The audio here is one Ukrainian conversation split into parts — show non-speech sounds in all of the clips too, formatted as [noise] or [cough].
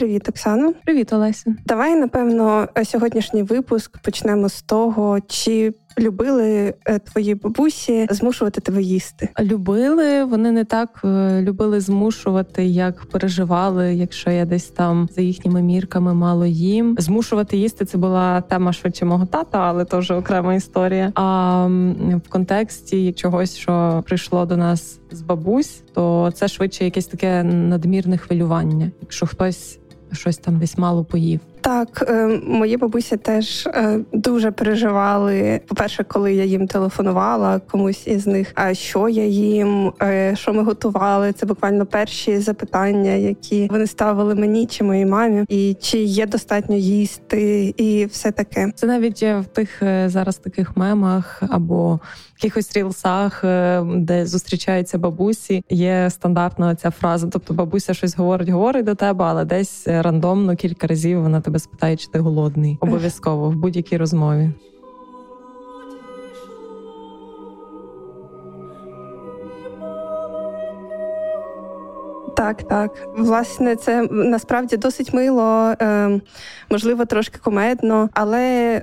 Привіт, Оксано. Привіт, Олеся. Давай напевно сьогоднішній випуск почнемо з того, чи любили е, твої бабусі змушувати тебе їсти? Любили вони не так е, любили змушувати, як переживали, якщо я десь там за їхніми мірками мало їм. Змушувати їсти це була тема швидше мого тата, але то вже окрема історія. А в контексті чогось, що прийшло до нас з бабусь, то це швидше якесь таке надмірне хвилювання. Якщо хтось щось там десь мало поїв. Так, е, мої бабусі теж е, дуже переживали. По-перше, коли я їм телефонувала комусь із них, а що я їм, е, що ми готували. Це буквально перші запитання, які вони ставили мені чи моїй мамі, і чи є достатньо їсти, і все таке. Це навіть в тих зараз таких мемах або якихось рілсах, де зустрічаються бабусі. Є стандартна ця фраза. Тобто, бабуся щось говорить, говорить до тебе, але десь рандомно кілька разів вона тебе спитає, чи ти голодний. Обов'язково в будь-якій розмові. Так, так. Власне, це насправді досить мило, е, можливо, трошки комедно, але.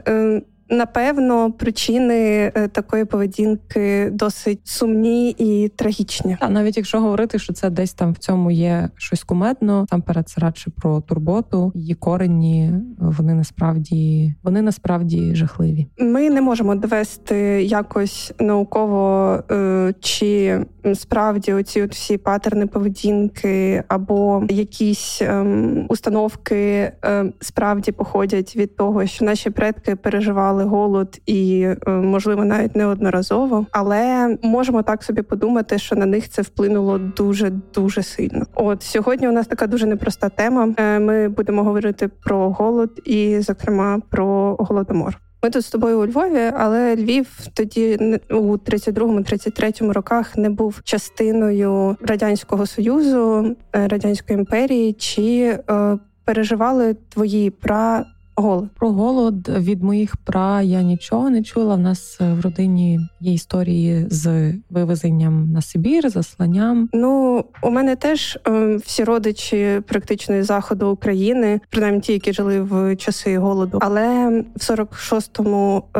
Напевно, причини е, такої поведінки досить сумні і трагічні. Та навіть якщо говорити, що це десь там в цьому є щось кумедно, там перед це радше про турботу, її корені вони насправді вони насправді жахливі. Ми не можемо довести якось науково е, чи справді оці от всі патерни поведінки або якісь ем, установки ем, справді походять від того, що наші предки переживали переживали голод і, е, можливо, навіть неодноразово, але можемо так собі подумати, що на них це вплинуло дуже дуже сильно. От сьогодні у нас така дуже непроста тема. Е, ми будемо говорити про голод і, зокрема, про голодомор. Ми тут з тобою у Львові, але Львів тоді у 32-33 роках не був частиною радянського союзу, е, радянської імперії. Чи е, переживали твої пра голод. Про голод від моїх пра я нічого не чула. В нас е, в родині є історії з вивезенням на Сибір, засланням. Ну у мене теж е, всі родичі практично із заходу України, принаймні ті, які жили в часи голоду. Але в 46-му, е,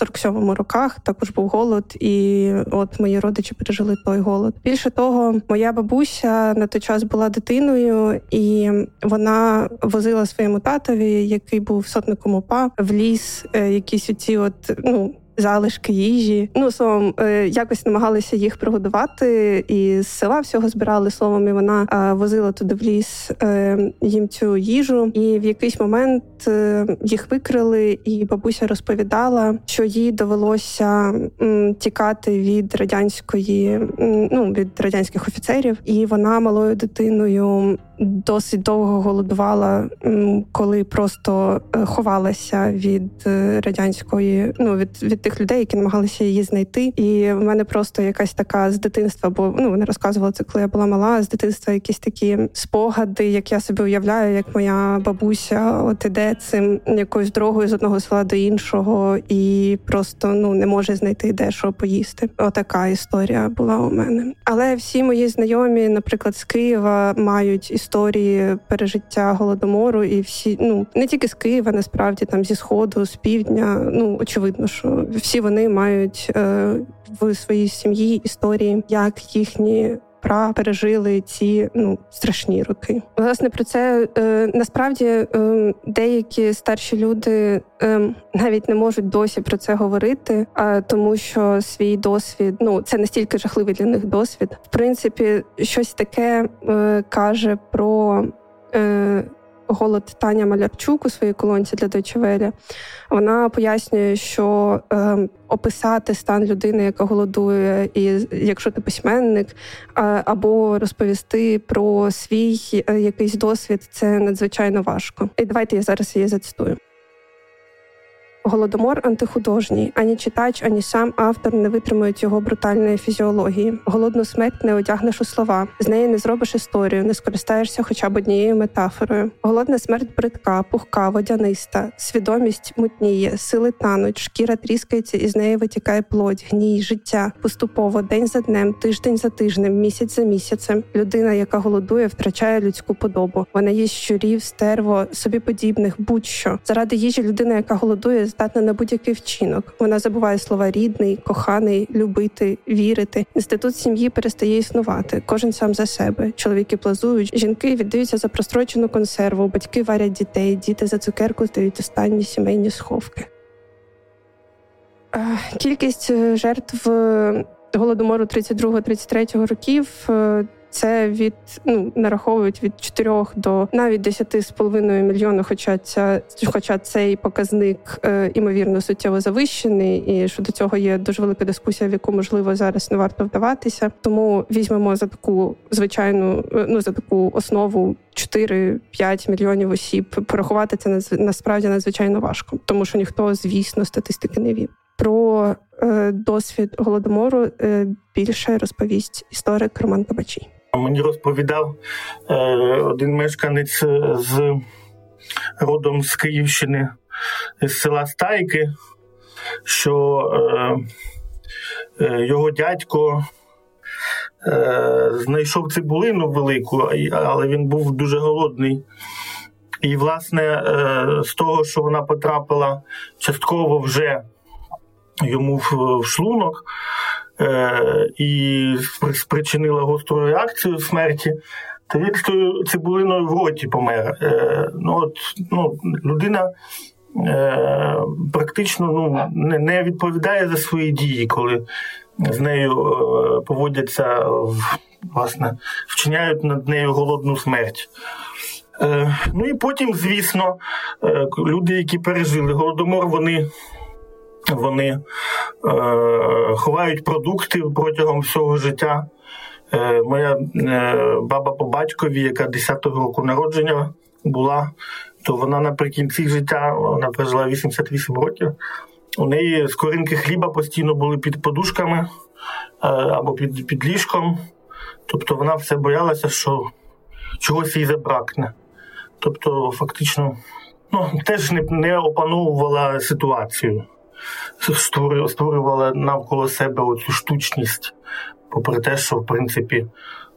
47-му роках також був голод, і от мої родичі пережили той голод. Більше того, моя бабуся на той час була дитиною, і вона возила своєму татові, який був сотником УПА, в ліс, е, якісь оці от ну залишки їжі. Ну словом, е, якось намагалися їх прогодувати, і з села всього збирали словом. і Вона е, возила туди в ліс е, їм цю їжу. І в якийсь момент їх викрили, і бабуся розповідала, що їй довелося тікати від радянської, ну від радянських офіцерів, і вона малою дитиною досить довго голодувала, коли просто ховалася від радянської, ну від від тих людей, які намагалися її знайти. І в мене просто якась така з дитинства, бо ну вони розказували це, коли я була мала. З дитинства якісь такі спогади, як я собі уявляю, як моя бабуся от іде цим якоюсь дорогою з одного села до іншого, і просто ну не може знайти де що поїсти. Отака історія була у мене. Але всі мої знайомі, наприклад, з Києва, мають історії пережиття голодомору, і всі ну не тільки з Києва, насправді там зі сходу, з півдня. Ну очевидно, що всі вони мають е, в своїй сім'ї історії, як їхні пра пережили ці ну страшні роки. Власне про це е, насправді е, деякі старші люди е, навіть не можуть досі про це говорити, а тому, що свій досвід ну це настільки жахливий для них досвід. В принципі, щось таке е, каже про. Голод Таня Малярчук у своїй колонці для Дойчевелі. Вона пояснює, що е, описати стан людини, яка голодує, і якщо ти письменник, е, або розповісти про свій е, якийсь досвід, це надзвичайно важко. І давайте я зараз її зацитую. Голодомор антихудожній. Ані читач, ані сам автор не витримують його брутальної фізіології. Голодну смерть не одягнеш у слова. З неї не зробиш історію, не скористаєшся хоча б однією метафорою. Голодна смерть бридка, пухка, водяниста, свідомість мутніє, сили тануть, шкіра тріскається, і з неї витікає плоть, гній, життя поступово, день за днем, тиждень за тижнем, місяць за місяцем. Людина, яка голодує, втрачає людську подобу. Вона їсть щурів, стерво, собі подібних, будь-що заради їжі людина, яка голодує, здатна на будь-який вчинок. Вона забуває слова рідний, коханий, любити, вірити. Інститут сім'ї перестає існувати. Кожен сам за себе. Чоловіки плазують, жінки віддаються за прострочену консерву, батьки варять дітей, діти за цукерку здають останні сімейні сховки. Е, кількість е, жертв е, голодомору 32-33 років це від ну нараховують від 4 до навіть 10,5 мільйона. Хоча ця, хоча цей показник е, імовірно суттєво завищений, і що до цього є дуже велика дискусія, в яку можливо зараз не варто вдаватися. Тому візьмемо за таку звичайну, е, ну за таку основу 4-5 мільйонів осіб. Порахувати це насправді надзвичайно важко, тому що ніхто, звісно, статистики не вів. Про е, досвід голодомору е, більше розповість історик Роман Кабачій. Мені розповідав е, один мешканець е, з родом з Київщини з села Стайки, що е, е, його дядько е, знайшов цибулину велику, але він був дуже голодний. І, власне, е, з того, що вона потрапила частково вже йому в шлунок, Е, і спричинила гостру реакцію смерті, то він з тою цибулиною в роті помер. Е, ну, от, ну, Людина е, практично ну, не, не відповідає за свої дії, коли з нею поводяться, власне, вчиняють над нею голодну смерть. Ну і потім, звісно, люди, які пережили голодомор, вони вони е, ховають продукти протягом всього життя. Е, Моя е, баба по батькові, яка 10-го року народження була, то вона наприкінці життя вона прожила 88 років. У неї скоринки хліба постійно були під подушками е, або під, під ліжком. Тобто вона все боялася, що чогось їй забракне. Тобто, фактично, ну, теж не, не опановувала ситуацію створювала навколо себе оцю штучність, попри те, що в принципі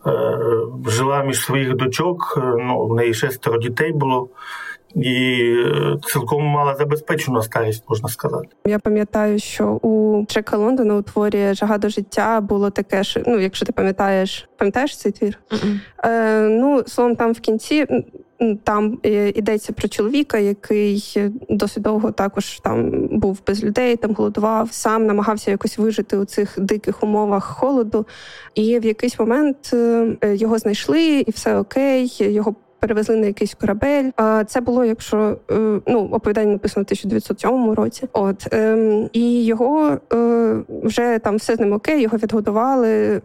е, жила між своїх дочок, е, ну, в неї шестеро дітей було. І е, цілком мала забезпечену старість, можна сказати. Я пам'ятаю, що у Джека Лондона у творі Жага до життя було таке, що ну, якщо ти пам'ятаєш, пам'ятаєш цей твір? Е, Ну, словом, там в кінці там йдеться про чоловіка, який досить довго також там був без людей, там голодував, сам намагався якось вижити у цих диких умовах холоду. І в якийсь момент е, його знайшли, і все окей. Його перевезли на якийсь корабель. А це було, якщо е, ну оповідання написано в 1907 році. От ем, і його е, вже там все з ним окей, його відгодували,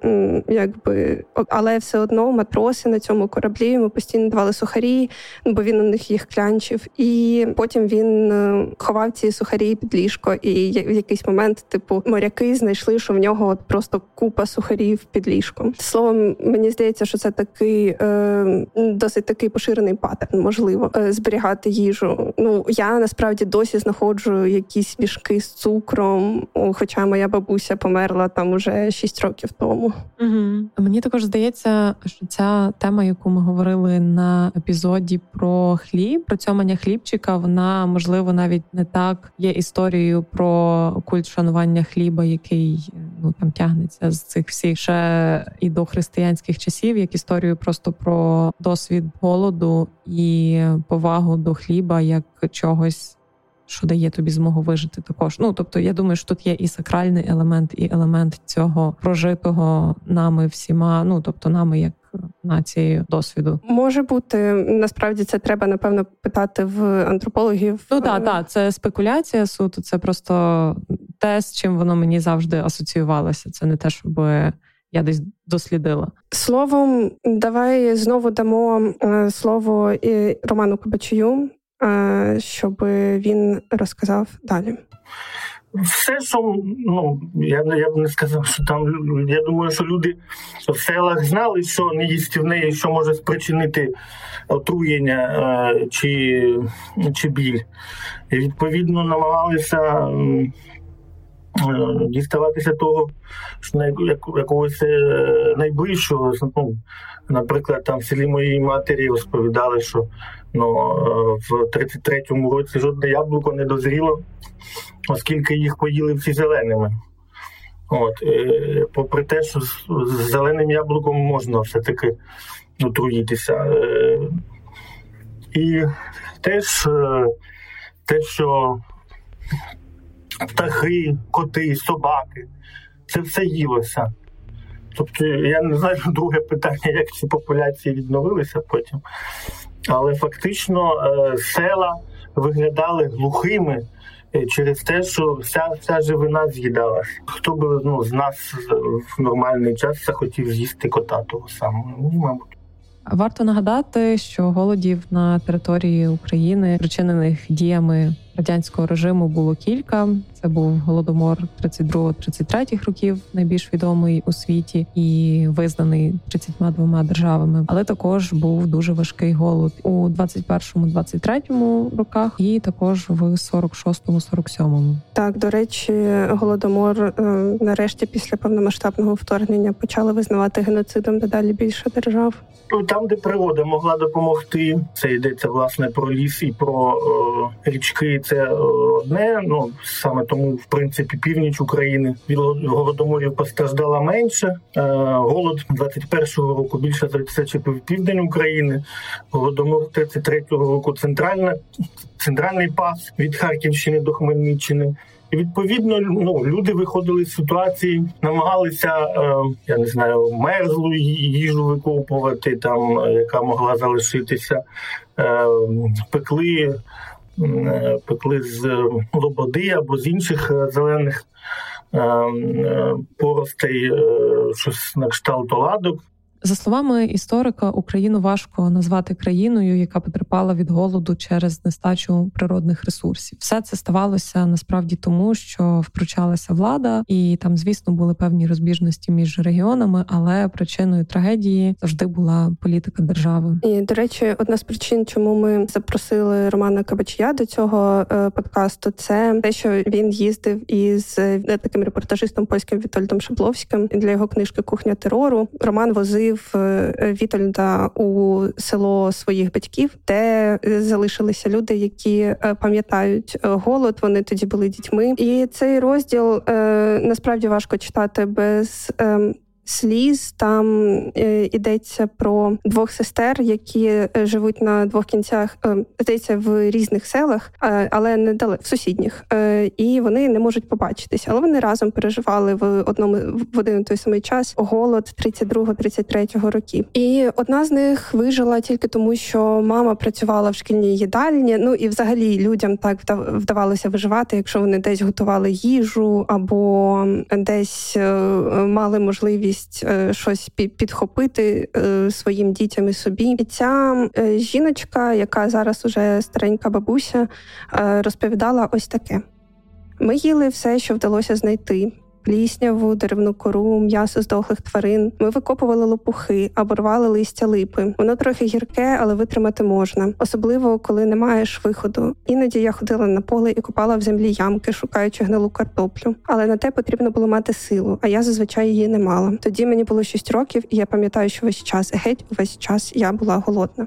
якби але все одно матроси на цьому кораблі йому постійно давали сухарі, бо він у них їх клянчив. І потім він е, ховав ці сухарі під ліжко. І в якийсь момент, типу, моряки знайшли, що в нього от просто купа сухарів під ліжком. Словом, мені здається, що це такий е, досить такий такий поширений паттерн, можливо, е, зберігати їжу. Ну я насправді досі знаходжу якісь мішки з цукром, хоча моя бабуся померла там уже 6 років тому. Угу. Мені також здається, що ця тема, яку ми говорили на епізоді про хліб, про цьомання хлібчика, вона можливо навіть не так є історією про культ шанування хліба, який ну там тягнеться з цих всіх ще і до християнських часів, як історію просто про досвід голоду і повагу до хліба як чогось, що дає тобі змогу вижити також. Ну тобто, я думаю, що тут є і сакральний елемент, і елемент цього прожитого нами всіма, ну тобто нами як. Нацією досвіду може бути насправді це треба напевно питати в антропологів. Ну так, так, це спекуляція суто. Це просто те, з чим воно мені завжди асоціювалося. Це не те, щоб я десь дослідила. Словом, давай знову дамо е, слово і Роману Кабачую. щоб він розказав далі. Все, що ну я я б не сказав, що там я думаю, що люди в селах знали, що неїстівне, що може спричинити отруєння е, чи чи біль. І відповідно намагалися е, діставатися того, що якогось е, найближчого. Ну, Наприклад, там в селі моєї матері розповідали, що ну, в 33-му році жодне яблуко не дозріло оскільки їх поїли всі зеленими. От, е, Попри те, що з зеленим яблуком можна все-таки отруїтися. Е, і теж е, те, що птахи, коти, собаки, це все їлося. Тобто, я не знаю друге питання, як ці популяції відновилися потім. Але фактично села виглядали глухими Е, через те, що вся вся живина з'їдалась. Хто би ну, з нас в нормальний час захотів з'їсти кота того самого? Ну, мабуть. Варто нагадати, що голодів на території України, причинених діями радянського режиму, було кілька. Це був голодомор 32-33 років, найбільш відомий у світі і визнаний 32 державами. Але також був дуже важкий голод у 21-23 роках, і також в 46-47. Так до речі, голодомор е, нарешті після повномасштабного вторгнення почали визнавати геноцидом дедалі більше держав. Ну, там, де природа могла допомогти, це йдеться власне про ліс і про е, річки. Це одне. Ну саме тому, в принципі, північ України від голодоморів постраждала менше. Е, голод 21-го року більше за зачепив південь України. Голодомор 33-го року центральна центральний пас від Харківщини до Хмельниччини. І відповідно ну, люди виходили з ситуації, намагалися, е, я не знаю, мерзлу їжу викопувати, там яка могла залишитися, е, пекли. Е, пекли з лободи або з інших зелених поростей, щось на кшталт оладок. За словами історика, Україну важко назвати країною, яка потерпала від голоду через нестачу природних ресурсів. Все це ставалося насправді тому, що втручалася влада, і там, звісно, були певні розбіжності між регіонами, але причиною трагедії завжди була політика держави. І до речі, одна з причин, чому ми запросили Романа Кабачія до цього е, подкасту, це те, що він їздив із е, таким репортажистом польським Вітольдом Шабловським для його книжки Кухня терору. Роман возив возив е, Вітольда у село своїх батьків, де залишилися люди, які е, пам'ятають е, голод. Вони тоді були дітьми, і цей розділ насправді важко читати без ем, сліз. Там е, йдеться про двох сестер, які е, живуть на двох кінцях, е, здається, в різних селах, е, але недалеко в сусідніх, е, і вони не можуть побачитись. Але вони разом переживали в одному в один той самий час голод 32-33 років. І одна з них вижила тільки тому, що мама працювала в шкільній їдальні. Ну і взагалі людям так вдавалося виживати, якщо вони десь готували їжу або десь е, мали можливість можливість е, щось підхопити е, своїм дітям і собі. І ця е, жіночка, яка зараз уже старенька бабуся, розповідала ось таке: ми їли все, що вдалося знайти плісняву, деревну кору, м'ясо з дохлих тварин. Ми викопували лопухи або рвали листя липи. Воно трохи гірке, але витримати можна, особливо коли не маєш виходу. Іноді я ходила на поле і копала в землі ямки, шукаючи гнилу картоплю. Але на те потрібно було мати силу, а я зазвичай її не мала. Тоді мені було 6 років, і я пам'ятаю, що весь час геть увесь час я була голодна.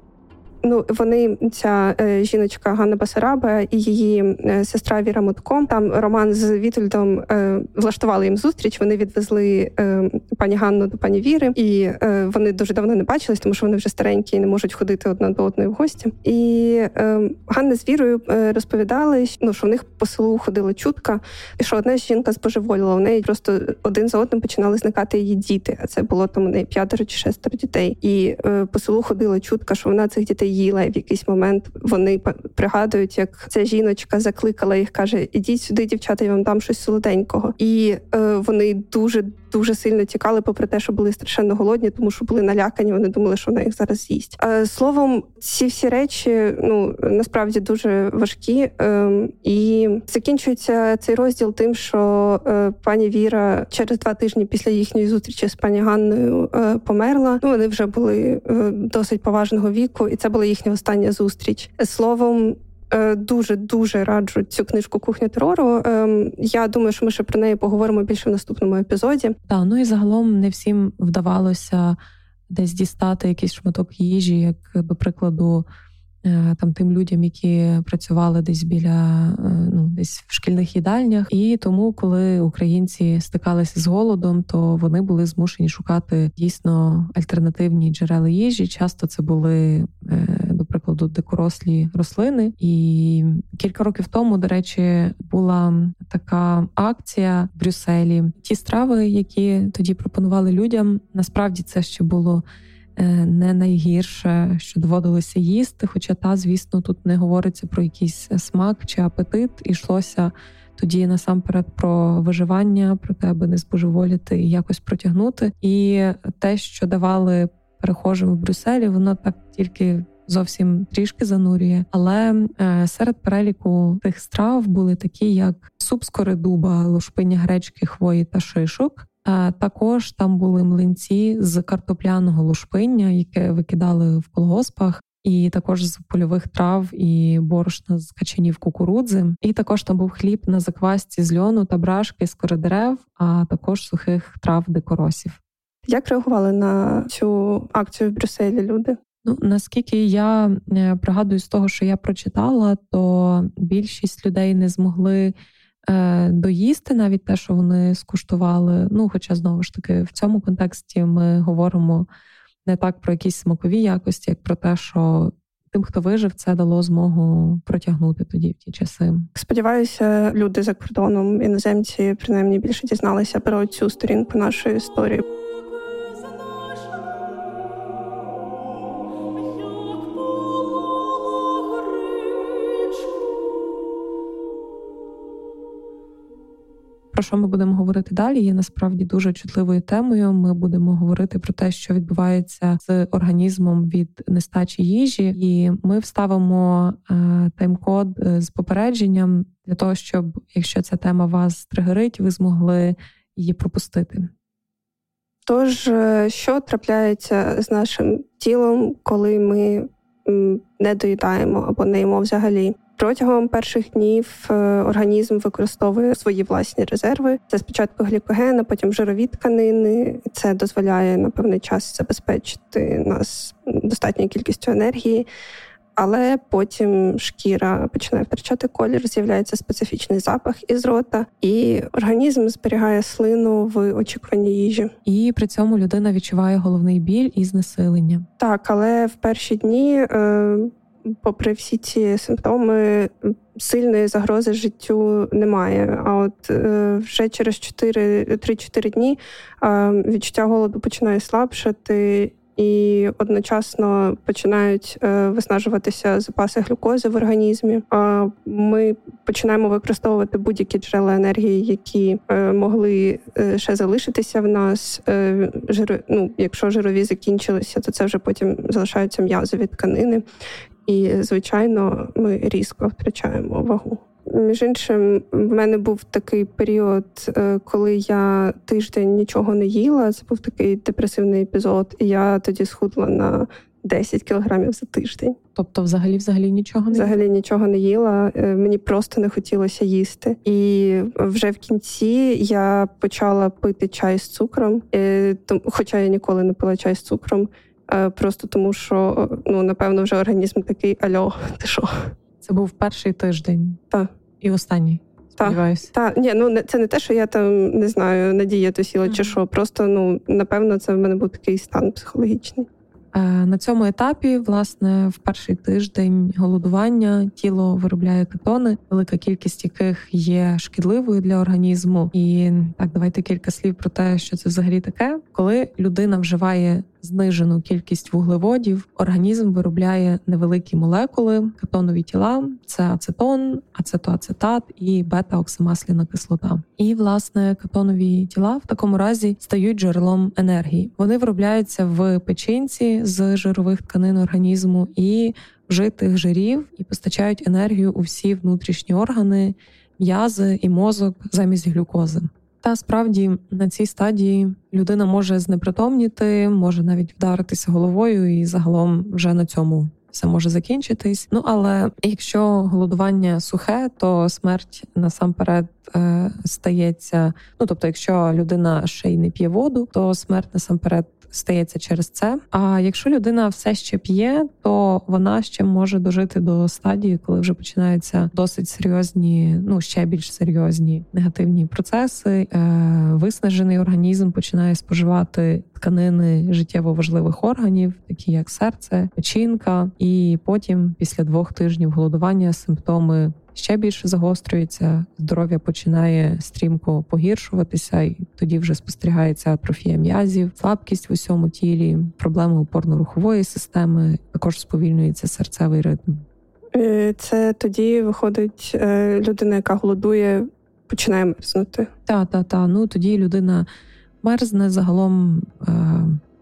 Ну вони ця е, жіночка Ганна Басараба і її е, сестра Віра Мутко. Там Роман з Вітольдом е, влаштували їм зустріч. Вони відвезли е, пані Ганну до пані Віри, і е, вони дуже давно не бачились, тому що вони вже старенькі і не можуть ходити одна до одної в гості. І е, Ганна з Вірою розповідали, ну що в них по селу ходила чутка, і що одна жінка збожеволіла. В неї просто один за одним починали зникати її діти. А це було там у неї п'ятеро чи шестеро дітей. І по селу ходила чутка, що вона цих дітей їла. І в якийсь момент вони пригадують, як ця жіночка закликала їх, каже: Ідіть сюди, дівчата, я вам дам щось солоденького. І е, вони дуже дуже сильно тікали, попри те, що були страшенно голодні, тому що були налякані. Вони думали, що вона їх зараз з'їсть. Словом, ці всі речі ну насправді дуже важкі, ем, і закінчується цей розділ тим, що е, пані Віра через два тижні після їхньої зустрічі з пані Ганною е, померла. Ну вони вже були е, досить поважного віку, і це була їхня остання зустріч. Словом, Дуже дуже раджу цю книжку Кухня терору. Ем, я думаю, що ми ще про неї поговоримо більше в наступному епізоді. Так, ну і загалом не всім вдавалося десь дістати якийсь шматок їжі, як до прикладу. Е, там тим людям, які працювали десь біля е, ну десь в шкільних їдальнях, і тому, коли українці стикалися з голодом, то вони були змушені шукати дійсно альтернативні джерела їжі. Часто це були до дикорослі рослини. І кілька років тому, до речі, була така акція в Брюсселі. Ті страви, які тоді пропонували людям, насправді це ще було. Е, не найгірше, що доводилося їсти. Хоча та, звісно, тут не говориться про якийсь смак чи апетит, ішлося тоді насамперед про виживання, про те, аби не збожеволіти і якось протягнути. І те, що давали перехожим в Брюсселі, воно так тільки. Зовсім трішки занурює, але е, серед переліку тих страв були такі, як суп з коридуба, лушпиня гречки, хвої та шишок, також там були млинці з картопляного лушпиння, яке викидали в колгоспах. І також з польових трав і борошна з качанів кукурудзи. І також там був хліб на заквасці з льону та брашки з коридерев, а також сухих трав дикоросів. Як реагували на цю акцію в Брюсселі люди? Ну наскільки я е, пригадую з того, що я прочитала, то більшість людей не змогли Е, доїсти навіть те, що вони скуштували. Ну, хоча знову ж таки в цьому контексті ми говоримо не так про якісь смакові якості, як про те, що тим, хто вижив, це дало змогу протягнути тоді в ті часи. Сподіваюся, люди за кордоном іноземці принаймні більше дізналися про цю сторінку нашої історії. Про що ми будемо говорити далі? Є насправді дуже чутливою темою. Ми будемо говорити про те, що відбувається з організмом від нестачі їжі, і ми вставимо е, тайм-код е, з попередженням для того, щоб якщо ця тема вас тригерить, ви змогли її пропустити. Тож, е, що трапляється з нашим тілом, коли ми не доїдаємо або не їмо взагалі? Протягом перших днів е, організм використовує свої власні резерви. Це спочатку глікоген, а потім жирові тканини. Це дозволяє на певний час забезпечити нас достатньою кількістю енергії. Але потім шкіра починає втрачати колір, з'являється специфічний запах із рота, і організм зберігає слину в очікуванні їжі. І при цьому людина відчуває головний біль і знесилення. Так, але в перші дні е, попри всі ці симптоми, сильної загрози життю немає. А от е, вже через 3-4 дні е, відчуття голоду починає слабшати. І одночасно починають е, виснажуватися запаси глюкози в організмі. Ми починаємо використовувати будь-які джерела енергії, які могли ще залишитися в нас. Жир, ну, якщо жирові закінчилися, то це вже потім залишаються м'язові тканини. І, звичайно, ми різко втрачаємо вагу. Між іншим, в мене був такий період, е, коли я тиждень нічого не їла. Це був такий депресивний епізод, і я тоді схудла на 10 кілограмів за тиждень. Тобто, взагалі, взагалі нічого не взагалі нічого не їла. Е, мені просто не хотілося їсти. І вже в кінці я почала пити чай з цукром, е, хоча я ніколи не пила чай з цукром. Е, просто тому, що ну напевно вже організм такий альо, ти що? Це був перший тиждень. Так. І останній. Сподіваюся. Та ні, ну це не те, що я там не знаю, надія то сіла mm-hmm. чи що. Просто ну напевно, це в мене був такий стан психологічний. Е, на цьому етапі, власне, в перший тиждень голодування тіло виробляє кетони, велика кількість яких є шкідливою для організму. І так, давайте кілька слів про те, що це взагалі таке, коли людина вживає знижену кількість вуглеводів, організм виробляє невеликі молекули, кетонові тіла, це ацетон, ацетоацетат і бета-оксимасляна кислота. І власне кетонові тіла в такому разі стають джерелом енергії. Вони виробляються в печінці з жирових тканин організму і вжитих жирів і постачають енергію у всі внутрішні органи, м'язи і мозок замість глюкози. Та справді на цій стадії людина може знепритомніти, може навіть вдаритися головою, і загалом вже на цьому все може закінчитись. Ну але якщо голодування сухе, то смерть насамперед е, стається. Ну тобто, якщо людина ще й не п'є воду, то смерть насамперед стається через це. А якщо людина все ще п'є, то вона ще може дожити до стадії, коли вже починаються досить серйозні, ну ще більш серйозні негативні процеси. Е, Виснажений організм починає споживати тканини життєво важливих органів, такі як серце, печінка, і потім, після двох тижнів голодування, симптоми ще більше загострюється, здоров'я починає стрімко погіршуватися, і тоді вже спостерігається атрофія м'язів, слабкість в усьому тілі, проблеми опорно-рухової системи, також сповільнюється серцевий ритм. Е, це тоді виходить е, людина, яка голодує, починає мерзнути. Так, так, так. Ну тоді людина мерзне загалом. Е,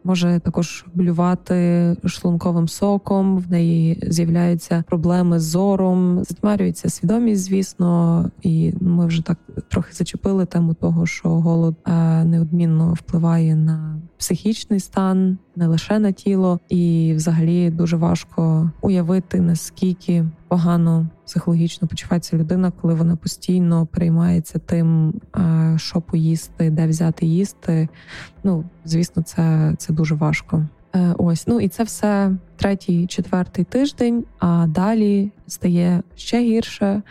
може також блювати шлунковим соком. В неї з'являються проблеми з зором, затьмарюється свідомість, звісно, і ми вже так трохи зачепили тему того, що голод е, неодмінно впливає на психічний стан, не лише на тіло, і взагалі дуже важко уявити наскільки погано психологічно почувається людина, коли вона постійно переймається тим, що поїсти, де взяти їсти. Ну звісно, це, це дуже важко. Е, ось ну і це все третій, четвертий тиждень. А далі стає ще гірше.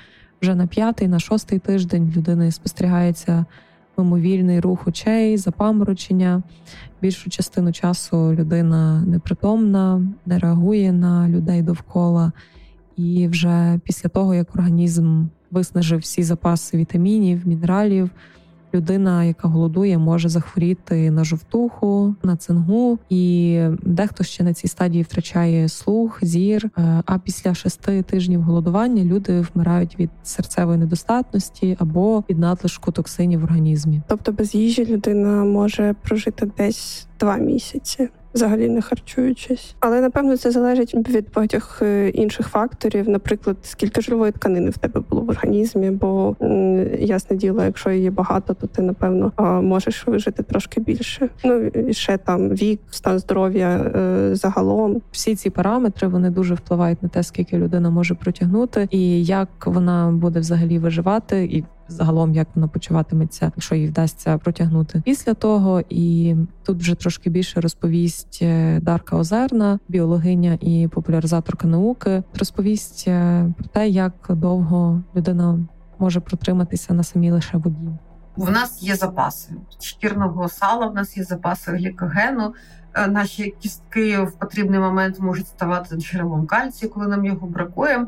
Вже на п'ятий, на шостий тиждень людини спостерігається мимовільний рух очей, запаморочення. Більшу частину часу людина непритомна, не реагує на людей довкола. І вже після того, як організм виснажив всі запаси вітамінів, мінералів, людина, яка голодує, може захворіти на жовтуху, на цингу, і дехто ще на цій стадії втрачає слух, зір. Е, а після шести тижнів голодування люди вмирають від серцевої недостатності або від надлишку токсинів в організмі. Тобто без їжі людина може прожити десь два місяці взагалі не харчуючись. Але напевно це залежить від багатьох е, інших факторів, наприклад, скільки жирової тканини в тебе було в організмі, бо ясне діло, якщо її багато, то ти напевно можеш вижити трошки більше. Ну і ще там вік, стан здоров'я е, загалом. Всі ці параметри вони дуже впливають на те, скільки людина може протягнути, і як вона буде взагалі виживати і загалом, як вона почуватиметься, якщо їй вдасться протягнути після того. І тут вже трошки більше розповість е, Дарка Озерна, біологиня і популяризаторка науки. Розповість е, про те, як довго людина може протриматися на самій лише воді. В нас є запаси шкірного сала. В нас є запаси глікогену. Е, наші кістки в потрібний момент можуть ставати джерелом кальцію, коли нам його бракує.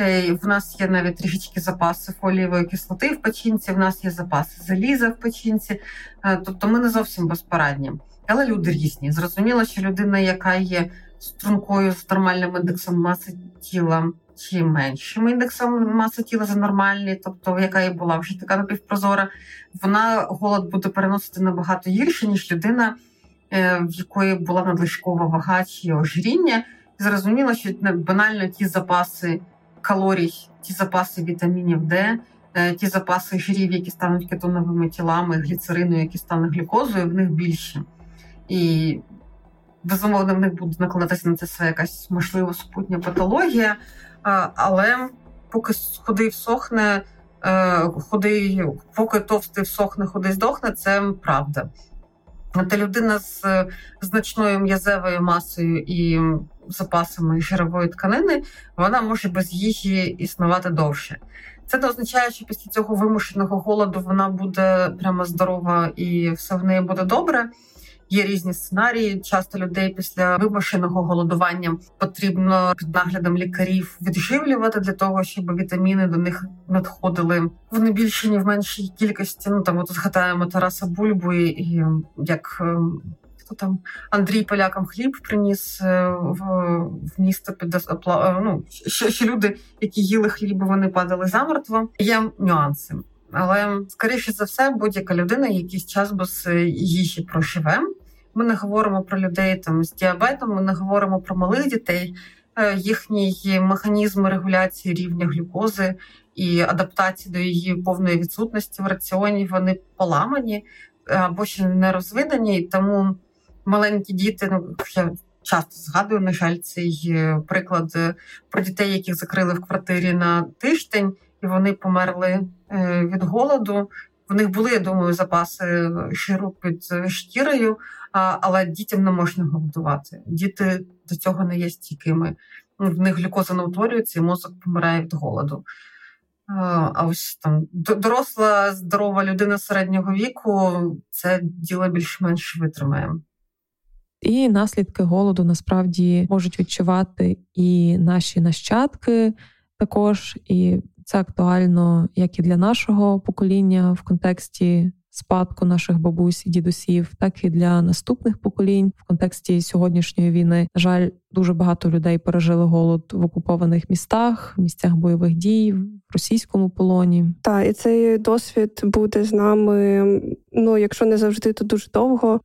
Е, в нас є навіть трішечки запаси фолієвої кислоти в печінці, в нас є запаси заліза в печінці, е, тобто ми не зовсім безпорадні. Але люди різні. Зрозуміло, що людина, яка є стрункою з нормальним індексом маси тіла чи меншим індексом маси тіла за нормальний, тобто яка і була вже така напівпрозора, вона голод буде переносити набагато гірше, ніж людина, е, в якої була надлишкова вага чи ожиріння. Зрозуміло, що банально ті запаси калорій, ті запаси вітамінів Д, е, ті запаси жирів, які стануть кетоновими тілами, гліцерину, які стануть глюкозою, в них більше. І безумовно, в них буде накладатися на це все якась можливо супутня патологія. Але поки худий всохне, е, худий, поки товстий всохне, худий здохне, це правда. Та людина з значною м'язевою масою і запасами жирової тканини, вона може без їжі існувати довше. Це не означає, що після цього вимушеного голоду вона буде прямо здорова і все в неї буде добре. Є різні сценарії. Часто людей після вимушеного голодування потрібно під наглядом лікарів відживлювати для того, щоб вітаміни до них надходили в не більшій, ні в меншій кількості. Ну там от згадаємо Тараса Бульбу і як ем, хто там Андрій полякам хліб приніс в, в місто під ну, ще, ще люди, які їли хліб, вони падали замертво. Є нюанси. Але скоріше за все, будь-яка людина якийсь час без їжі проживе. Ми не говоримо про людей там з діабетом, ми не говоримо про малих дітей. Е, їхній механізм регуляції рівня глюкози і адаптації до її повної відсутності в раціоні вони поламані е, або ще не розвидані. Тому маленькі діти, ну я часто згадую, на жаль, цей е, приклад про дітей, яких закрили в квартирі на тиждень, і вони померли від голоду. В них були, я думаю, запаси широк під шкірою, але дітям не можна голодувати. Діти до цього не є стійкими. В них глюкоза не утворюється, і мозок помирає від голоду. А ось там доросла, здорова людина середнього віку це діло більш-менш витримає. І наслідки голоду насправді можуть відчувати і наші нащадки також, і це актуально як і для нашого покоління в контексті спадку наших бабусь і дідусів, так і для наступних поколінь в контексті сьогоднішньої війни. На жаль, дуже багато людей пережили голод в окупованих містах, місцях бойових дій. В російському полоні Так, і цей досвід буде з нами. Ну, якщо не завжди, то дуже довго,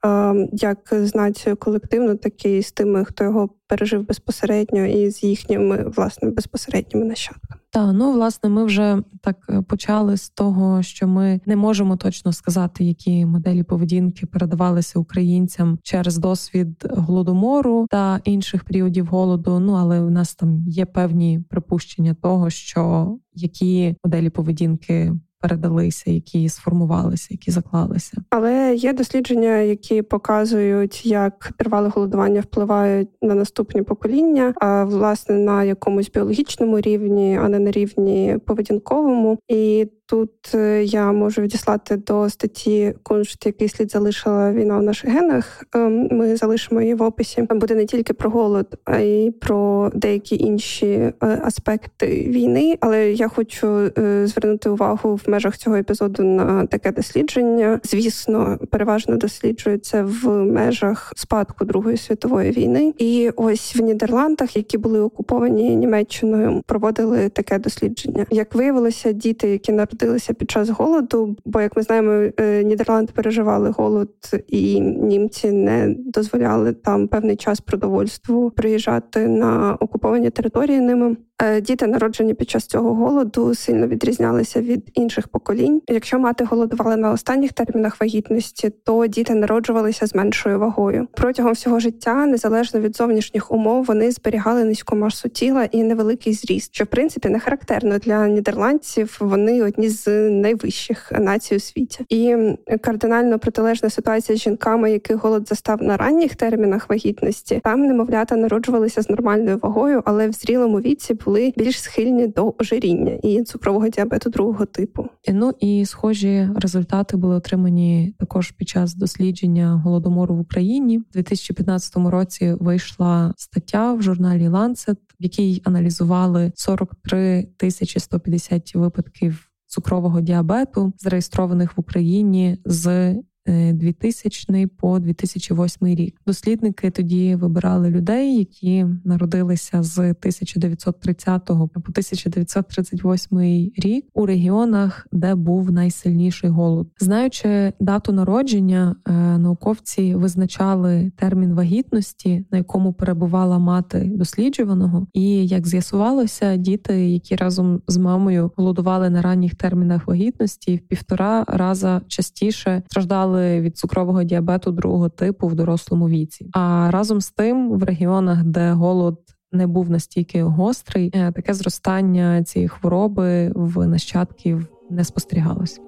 як з нацією колективно, так і з тими, хто його пережив безпосередньо, і з їхніми власне безпосередніми нащадками. Та ну власне, ми вже так е, почали з того, що ми не можемо точно сказати, які моделі поведінки передавалися українцям через досвід голодомору та інших періодів голоду. Ну але у нас там є певні припущення того, що які моделі поведінки передалися, які сформувалися, які заклалися. Але є дослідження, які показують, як тривале голодування впливають на наступні покоління, а власне на якомусь біологічному рівні, а не на рівні поведінковому. І Тут е, я можу відіслати до статті Куншт, який слід залишила війна в наших генах. Ем, ми залишимо її в описі. Буде не тільки про голод, а й про деякі інші е, аспекти війни. Але я хочу е, звернути увагу в межах цього епізоду на таке дослідження. Звісно, переважно досліджується в межах спадку Другої світової війни. І ось в Нідерландах, які були окуповані Німеччиною, проводили таке дослідження. Як виявилося, діти, які на народилися під час голоду. Бо, як ми знаємо, е, Нідерланди переживали голод, і німці не дозволяли там певний час продовольству приїжджати на окуповані території ними. Е, діти, народжені під час цього голоду, сильно відрізнялися від інших поколінь. Якщо мати голодувала на останніх термінах вагітності, то діти народжувалися з меншою вагою. Протягом всього життя, незалежно від зовнішніх умов, вони зберігали низьку масу тіла і невеликий зріст, що в принципі не характерно для нідерландців. Вони одні з найвищих націй у світі, і кардинально протилежна ситуація з жінками, яких голод застав на ранніх термінах вагітності. Там немовлята народжувалися з нормальною вагою, але в зрілому віці були більш схильні до ожиріння і цукрового діабету другого типу. Ну і схожі результати були отримані також під час дослідження голодомору в Україні. У 2015 році вийшла стаття в журналі Lancet, в якій аналізували 43 тисячі 150 випадків цукрового діабету, зареєстрованих в Україні з 2000 е, по 2008 рік. Дослідники тоді вибирали людей, які народилися з 1930 по 1938 рік у регіонах, де був найсильніший голод. Знаючи дату народження, е, науковці визначали термін вагітності, на якому перебувала мати досліджуваного, і як з'ясувалося, діти, які разом з мамою голодували на ранніх термінах вагітності, в півтора раза частіше страждали померли від цукрового діабету другого типу в дорослому віці. А разом з тим, в регіонах, де голод не був настільки гострий, е, таке зростання цієї хвороби в нащадків не спостерігалось.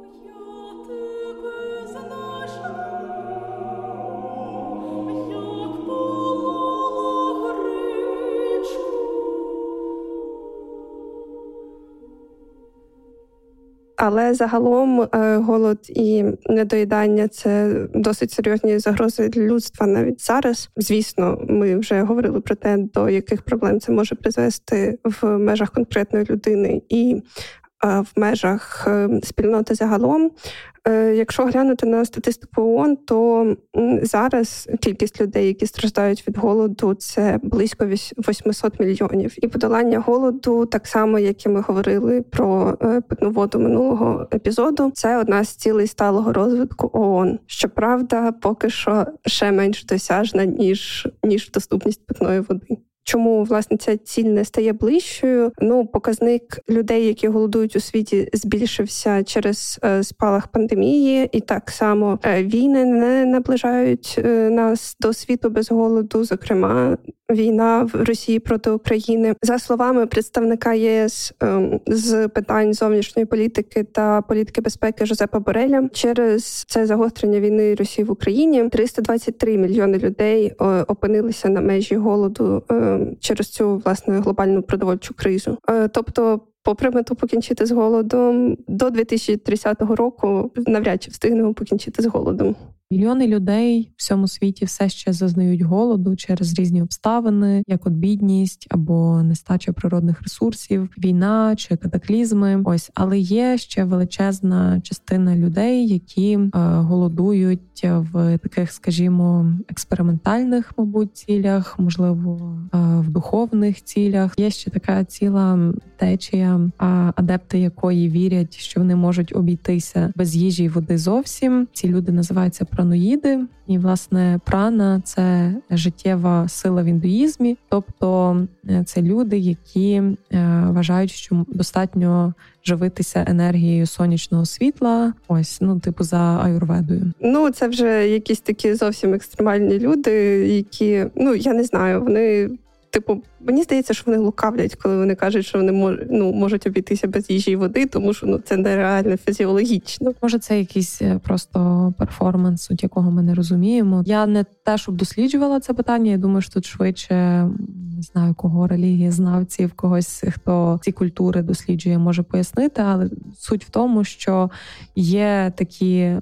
Але загалом е, голод і недоїдання це досить серйозні загрози людства навіть зараз. Звісно, ми вже говорили про те, до яких проблем це може призвести в межах конкретної людини і в межах спільноти загалом. Якщо глянути на статистику ООН, то зараз кількість людей, які страждають від голоду, це близько 800 мільйонів. І подолання голоду, так само як і ми говорили про питну воду минулого епізоду, це одна з цілей сталого розвитку ООН. Щоправда, поки що ще менш досяжна ніж ніж доступність питної води. Чому власне ця ціль не стає ближчою? Ну, показник людей, які голодують у світі, збільшився через е, спалах пандемії, і так само е, війни не наближають е, нас до світу без голоду. Зокрема, війна в Росії проти України, за словами представника ЄС ем, з питань зовнішньої політики та політики безпеки Жозепа Бореля, через це загострення війни Росії в Україні 323 мільйони людей опинилися на межі голоду. Ем, через цю власне глобальну продовольчу кризу. Е, тобто, попри мету покінчити з голодом до 2030 року, навряд чи встигнемо покінчити з голодом. Мільйони людей в всьому світі все ще зазнають голоду через різні обставини, як от бідність або нестача природних ресурсів, війна чи катаклізми. Ось, але є ще величезна частина людей, які е, голодують в таких, скажімо, експериментальних, мабуть, цілях, можливо, е, в духовних цілях. Є ще така ціла течія, адепти якої вірять, що вони можуть обійтися без їжі і води зовсім. Ці люди називаються праноїди, і власне прана це життєва сила в індуїзмі, тобто е, це люди, які е, вважають, що достатньо живитися енергією сонячного світла. Ось ну, типу, за аюрведою. Ну це вже якісь такі зовсім екстремальні люди, які ну я не знаю, вони типу, мені здається, що вони лукавлять, коли вони кажуть, що вони мож, ну, можуть обійтися без їжі і води, тому що ну це нереально фізіологічно. Може, це якийсь е, просто перформанс, суть якого ми не розуміємо. Я не те, щоб досліджувала це питання. Я думаю, що тут швидше не знаю, кого релігії знавців, когось хто ці культури досліджує, може пояснити. Але суть в тому, що є такі е,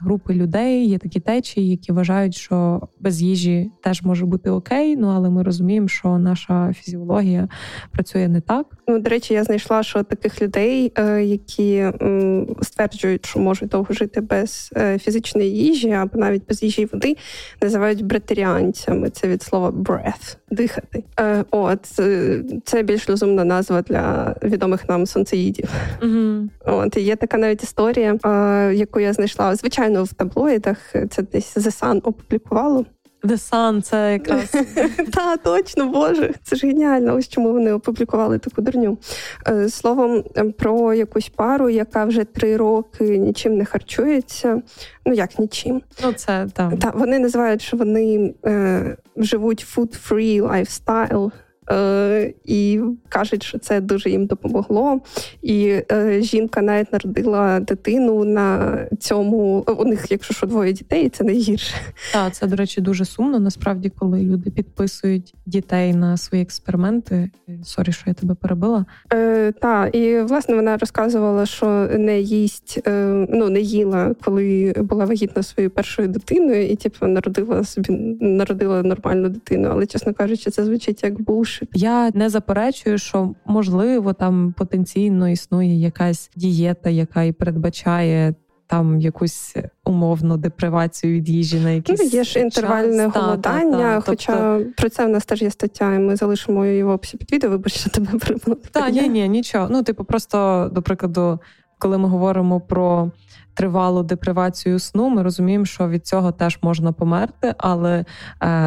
групи людей, є такі течії, які вважають, що без їжі теж може бути окей. Ну але ми розуміємо, що наша фізіологія працює не так. Ну до речі, я знайшла, що таких людей, е, які стверджують, що можуть довго жити без е, фізичної їжі, або навіть без їжі і води, називають бретеріанцями. Це від слова breath – дихати. Е, от це більш розумна назва для відомих нам сонцеїдів. Угу. От є така навіть історія, яку я знайшла звичайно в таблоїдах. Це десь The Sun опублікувало. The Sun, це якраз [laughs] Так, точно, Боже, це ж геніально. Ось чому вони опублікували таку дурню. Е, словом, ем, про якусь пару, яка вже три роки нічим не харчується. Ну як нічим. Ну, це так. Та вони називають, що вони е, живуть food-free lifestyle. Е, І кажуть, що це дуже їм допомогло. І е, жінка навіть народила дитину на цьому. У них, якщо що двоє дітей, це найгірше. Так, це, до речі, дуже сумно. Насправді, коли люди підписують дітей на свої експерименти. Sorry, що я тебе перебила. Е, Так, і власне вона розказувала, що не їсть, е, ну не їла, коли була вагітна своєю першою дитиною, і типу народила собі народила нормальну дитину. Але чесно кажучи, це звучить як bullshit більше. Я не заперечую, що можливо там потенційно існує якась дієта, яка і передбачає. Там якусь умовну депривацію від їжі на якийсь Ну, є ж інтервальне час. голодання. Та, та, та. Хоча тобто... про це в нас теж є стаття, і ми залишимо її в описі під відео. Вибач, що тебе прибула. Так, ні, ні, нічого. Ну, типу, просто до прикладу, коли ми говоримо про тривалу депривацію сну, ми розуміємо, що від цього теж можна померти, але е,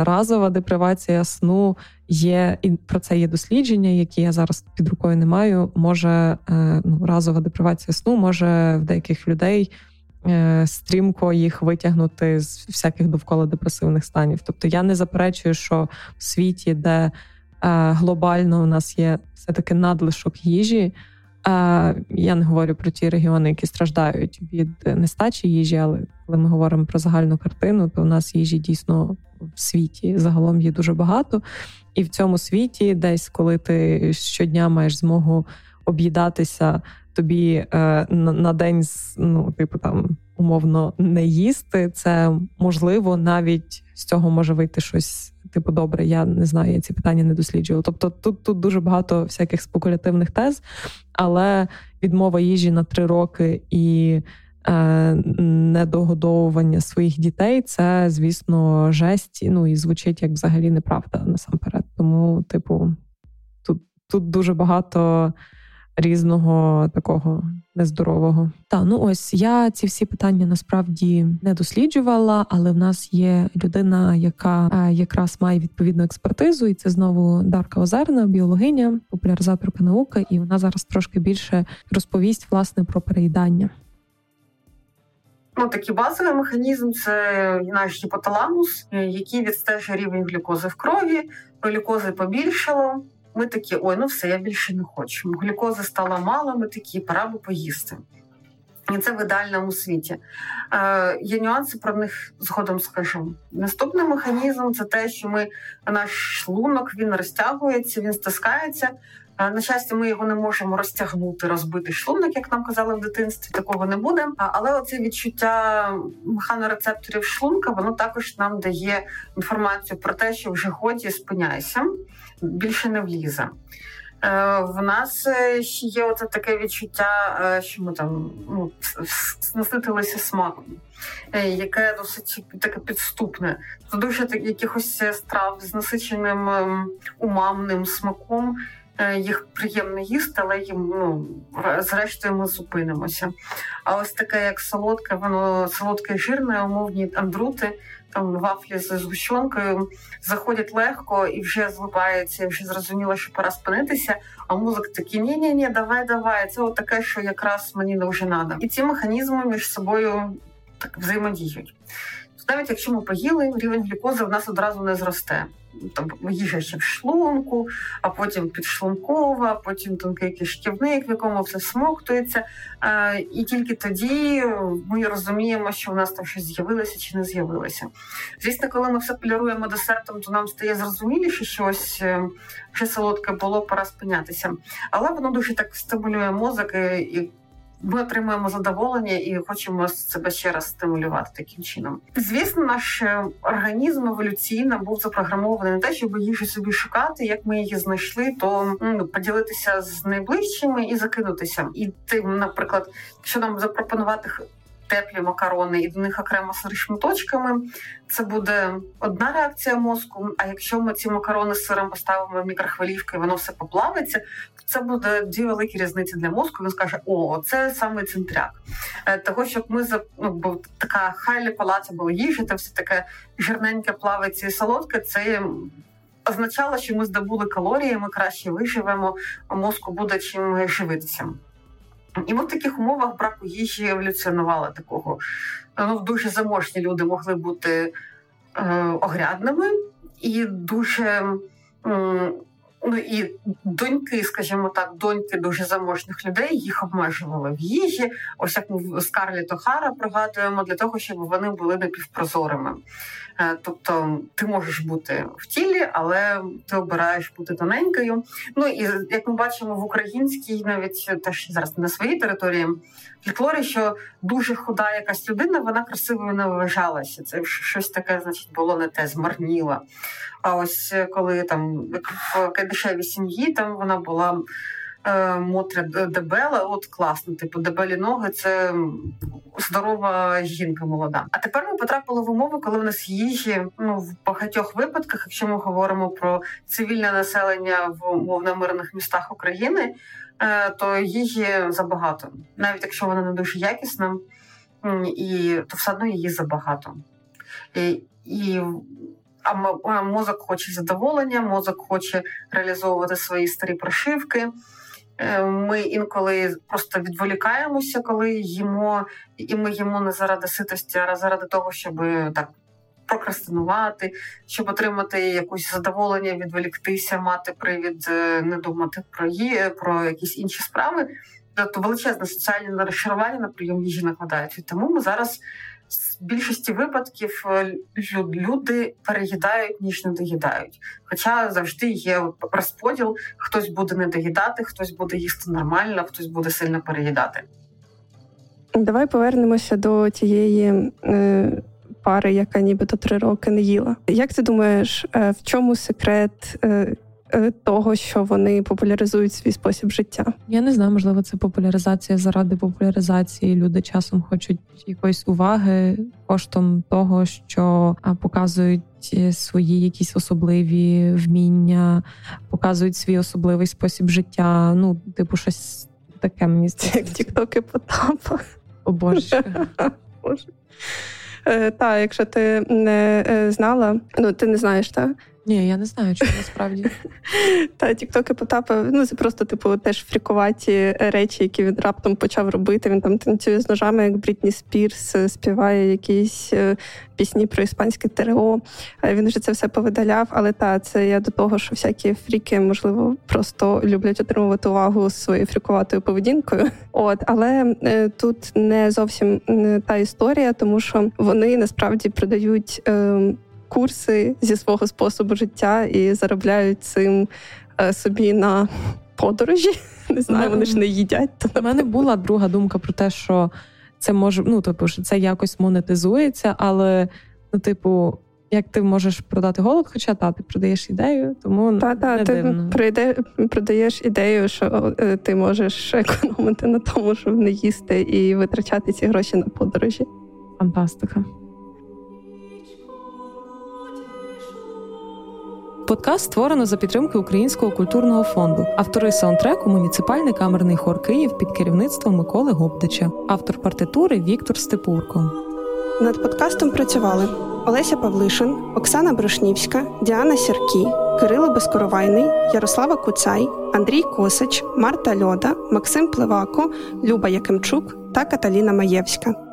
разова депривація сну є і про це є дослідження, які я зараз під рукою не маю. Може е, ну, разова депривація сну може в деяких людей. Е, стрімко їх витягнути з всяких довкола депресивних станів. Тобто я не заперечую, що в світі, де глобально у нас є все таки надлишок їжі, я не говорю про ті регіони, які страждають від нестачі їжі, але коли ми говоримо про загальну картину, то у нас їжі дійсно в світі загалом є дуже багато. І в цьому світі, десь коли ти щодня маєш змогу об'їдатися, тобі е, на, на день ну, типу там умовно не їсти, це можливо навіть з цього може вийти щось Типу, добре, я не знаю, я ці питання не досліджувала. Тобто, тут тут дуже багато всяких спекулятивних тез, але відмова їжі на три роки і е, недогодовування своїх дітей це, звісно, жесть. Ну і звучить як взагалі неправда насамперед. Тому, типу, тут, тут дуже багато різного такого нездорового. Та ну ось я ці всі питання насправді не досліджувала, але в нас є людина, яка е, якраз має відповідну експертизу, і це знову Дарка Озерна, біологиня, популяризаторка науки, і вона зараз трошки більше розповість власне про переїдання. Ну, такий базовий механізм це наш гіпоталамус, який відстежує рівень глюкози в крові, глюкози побільшало. Ми такі, ой, ну все, я більше не хочу. Глюкози стало мало, ми такі, пора би поїсти. І це в ідеальному світі. Е, Є нюанси, про них згодом скажу. Наступний механізм це те, що ми наш шлунок він розтягується, він стискається. Е, на щастя, ми його не можемо розтягнути, розбити шлунок, як нам казали в дитинстві, такого не буде. Але оце відчуття механорецепторів шлунка, воно також нам дає інформацію про те, що вже годі спиняйся більше не влізе. Е, в нас е, ще є оце таке відчуття, е, що ми там ну, наситилися смаком, яке досить таке підступне. Це дуже якихось страв з насиченим ем, умамним смаком. Їх приємно їсти, але їм ну зрештою ми зупинимося. А ось таке, як солодке, воно солодке жирне, умовні андрути там вафлі з згущенкою заходять легко і вже злипаються, і вже зрозуміло, що пора спинитися. А музик такий ні ні ні давай, давай. Це от таке, що якраз мені не вже треба. І ці механізми між собою так взаємодіють. Навіть якщо ми поїли, рівень глюкози в нас одразу не зросте там їжа ще в шлунку, а потім підшлункова, потім тонкий кишківник, в якому все смоктується. І тільки тоді ми розуміємо, що в нас там щось з'явилося чи не з'явилося. Звісно, коли ми все поліруємо десертом, то нам стає зрозуміліше, що ось е, вже солодке було, пора спинятися. Але воно дуже так стимулює мозок і ми отримуємо задоволення і хочемо себе ще раз стимулювати таким чином. Звісно, наш е, організм еволюційно був запрограмований на те, щоб їжу собі шукати. Як ми її знайшли, то ну, поділитися з найближчими і закинутися. І тим, наприклад, якщо нам запропонувати теплі макарони і до них окремо з шматочками, це буде одна реакція мозку. А якщо ми ці макарони з сиром поставимо в мікрохвилівку і воно все поплавиться, то це буде дві великі різниці для мозку. Він скаже: О, це саме центряк. Е, того, щоб ми за ну, бо така хайлі палаця була їжа, та все таке жирненьке плавиться і солодке. Це означало, що ми здобули калорії, ми краще виживемо, мозку буде чим живитися. І ми в таких умовах браку їжі еволюціонувала такого. Ну, Дуже заможні люди могли бути е, огрядними і дуже. Ну і доньки, скажімо так, доньки дуже заможних людей їх обмежували в їжі. Ось як ми Скарліт Охара пригадуємо для того, щоб вони були напівпрозорими. Е, тобто ти можеш бути в тілі, але ти обираєш бути тоненькою. Ну і як ми бачимо в українській, навіть теж зараз на своїй території фольклорі, що дуже худа якась людина, вона красивою не вважалася. Це щось таке, значить, було не те, змарніла. А ось коли там в кайдашевій сім'ї там вона була. Е, Мотря дебела, от класно, типу дебелі ноги це здорова жінка молода. А тепер ми потрапили в умови, коли в нас їжі ну в багатьох випадках, якщо ми говоримо про цивільне населення в умовно мирних містах України, е, то їжі забагато, навіть якщо вона не дуже якісна, і то все одно її забагато. І, і а мозок хоче задоволення, мозок хоче реалізовувати свої старі прошивки. Е, ми інколи просто відволікаємося, коли їмо, і ми їмо не заради ситості, а заради того, щоб так прокрастинувати, щоб отримати якусь задоволення, відволіктися, мати привід, е, не думати про її, про якісь інші справи. Тобто величезне соціальне розчарування на прийом їжі накладають. Тому ми зараз в більшості випадків е, люди переїдають ніж не доїдають. Хоча завжди є розподіл: хтось буде не доїдати, хтось буде їсти нормально, хтось буде сильно переїдати. Давай повернемося до тієї. Е... пари, яка нібито три роки не їла. Як ти думаєш, в чому секрет? Того, що вони популяризують свій спосіб життя, я не знаю, можливо, це популяризація заради популяризації. Люди часом хочуть якоїсь уваги коштом того, що показують свої якісь особливі вміння, показують свій особливий спосіб життя. Ну, типу, щось таке мені здається. Як тіктоки Потапа. О Боже. [laughs] Е, так, якщо ти не е, знала, ну ти не знаєш, так? Ні, я не знаю, чому насправді. [laughs] Та тіктоки Потапа, ну це просто, типу, теж фрікуваті речі, які він раптом почав робити. Він там танцює з ножами, як Брітні Спірс, е, співає якісь е, пісні про іспанське ТРО. Він вже це все повидаляв. Але та це я до того, що всякі фріки, можливо, просто люблять отримувати увагу своєю фрікуватою поведінкою. [laughs] От, але е, тут не зовсім та історія, тому що вони насправді продають. Е, курси зі свого способу життя і заробляють цим е, собі на подорожі. [laughs] Не знаю, вони ж не їдять. У мене була друга думка про те, що це може, ну типу, що це якось монетизується, але ну, типу. Як ти можеш продати голод, хоча та ти продаєш ідею, тому та, та, не ти дивно. Прийде, продаєш ідею, що е, ти можеш [laughs] економити на тому, щоб не їсти і витрачати ці гроші на подорожі. Фантастика. Подкаст створено за підтримки Українського культурного фонду. Автори саундтреку муніципальний камерний хор Київ під керівництвом Миколи Гобдича, автор партитури Віктор Степурко. Над подкастом працювали Олеся Павлишин, Оксана Брошнівська, Діана Сіркі, Кирило Безкоровайний, Ярослава Куцай, Андрій Косач, Марта Льода, Максим Пливако, Люба Якимчук та Каталіна Маєвська.